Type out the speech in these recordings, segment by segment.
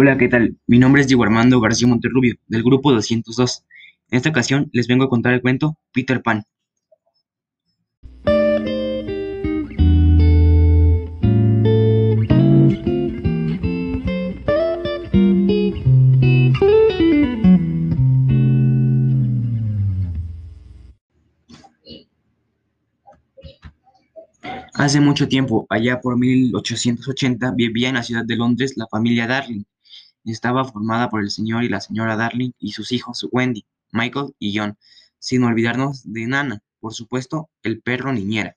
Hola, ¿qué tal? Mi nombre es Diego Armando García Monterrubio, del grupo 202. En esta ocasión les vengo a contar el cuento Peter Pan. Hace mucho tiempo, allá por 1880, vivía en la ciudad de Londres la familia Darling. Estaba formada por el señor y la señora Darling y sus hijos Wendy, Michael y John, sin olvidarnos de Nana, por supuesto, el perro niñera.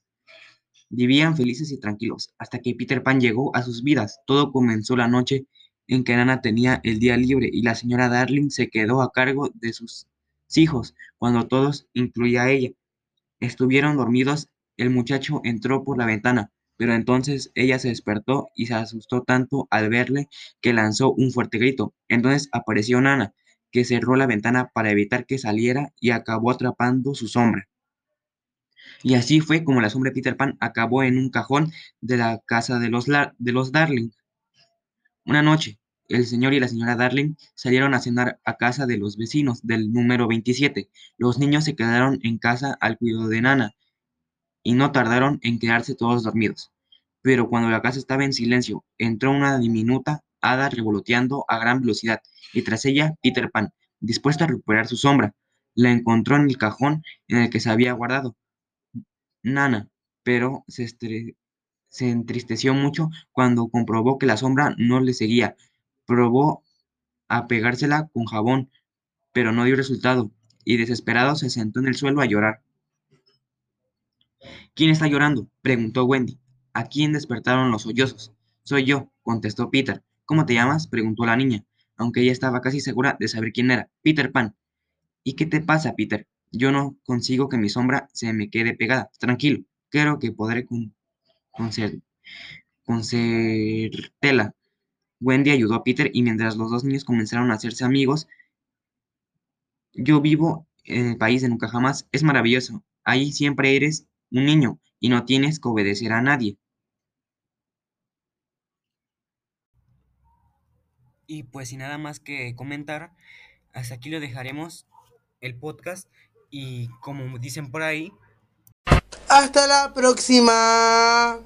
Vivían felices y tranquilos hasta que Peter Pan llegó a sus vidas. Todo comenzó la noche en que Nana tenía el día libre y la señora Darling se quedó a cargo de sus hijos cuando todos, incluía ella, estuvieron dormidos. El muchacho entró por la ventana, pero entonces ella se despertó y se asustó tanto al verle que lanzó un fuerte grito. Entonces apareció Nana, que cerró la ventana para evitar que saliera y acabó atrapando su sombra. Y así fue como la sombra de Peter Pan acabó en un cajón de la casa de los, de los Darling. Una noche, el señor y la señora Darling salieron a cenar a casa de los vecinos del número 27. Los niños se quedaron en casa al cuidado de Nana y no tardaron en quedarse todos dormidos. Pero cuando la casa estaba en silencio, entró una diminuta hada revoloteando a gran velocidad, y tras ella Peter Pan, dispuesto a recuperar su sombra. La encontró en el cajón en el que se había guardado. Nana, pero se, se entristeció mucho cuando comprobó que la sombra no le seguía. Probó a pegársela con jabón, pero no dio resultado, y desesperado se sentó en el suelo a llorar. ¿Quién está llorando? preguntó Wendy. ¿A quién despertaron los sollozos? Soy yo, contestó Peter. ¿Cómo te llamas? preguntó la niña, aunque ella estaba casi segura de saber quién era. Peter Pan. ¿Y qué te pasa, Peter? Yo no consigo que mi sombra se me quede pegada. Tranquilo, creo que podré con, tela. Wendy ayudó a Peter y mientras los dos niños comenzaron a hacerse amigos, yo vivo en el país de nunca jamás. Es maravilloso. Ahí siempre eres un niño y no tienes que obedecer a nadie. Y pues sin nada más que comentar, hasta aquí lo dejaremos el podcast y como dicen por ahí, hasta la próxima.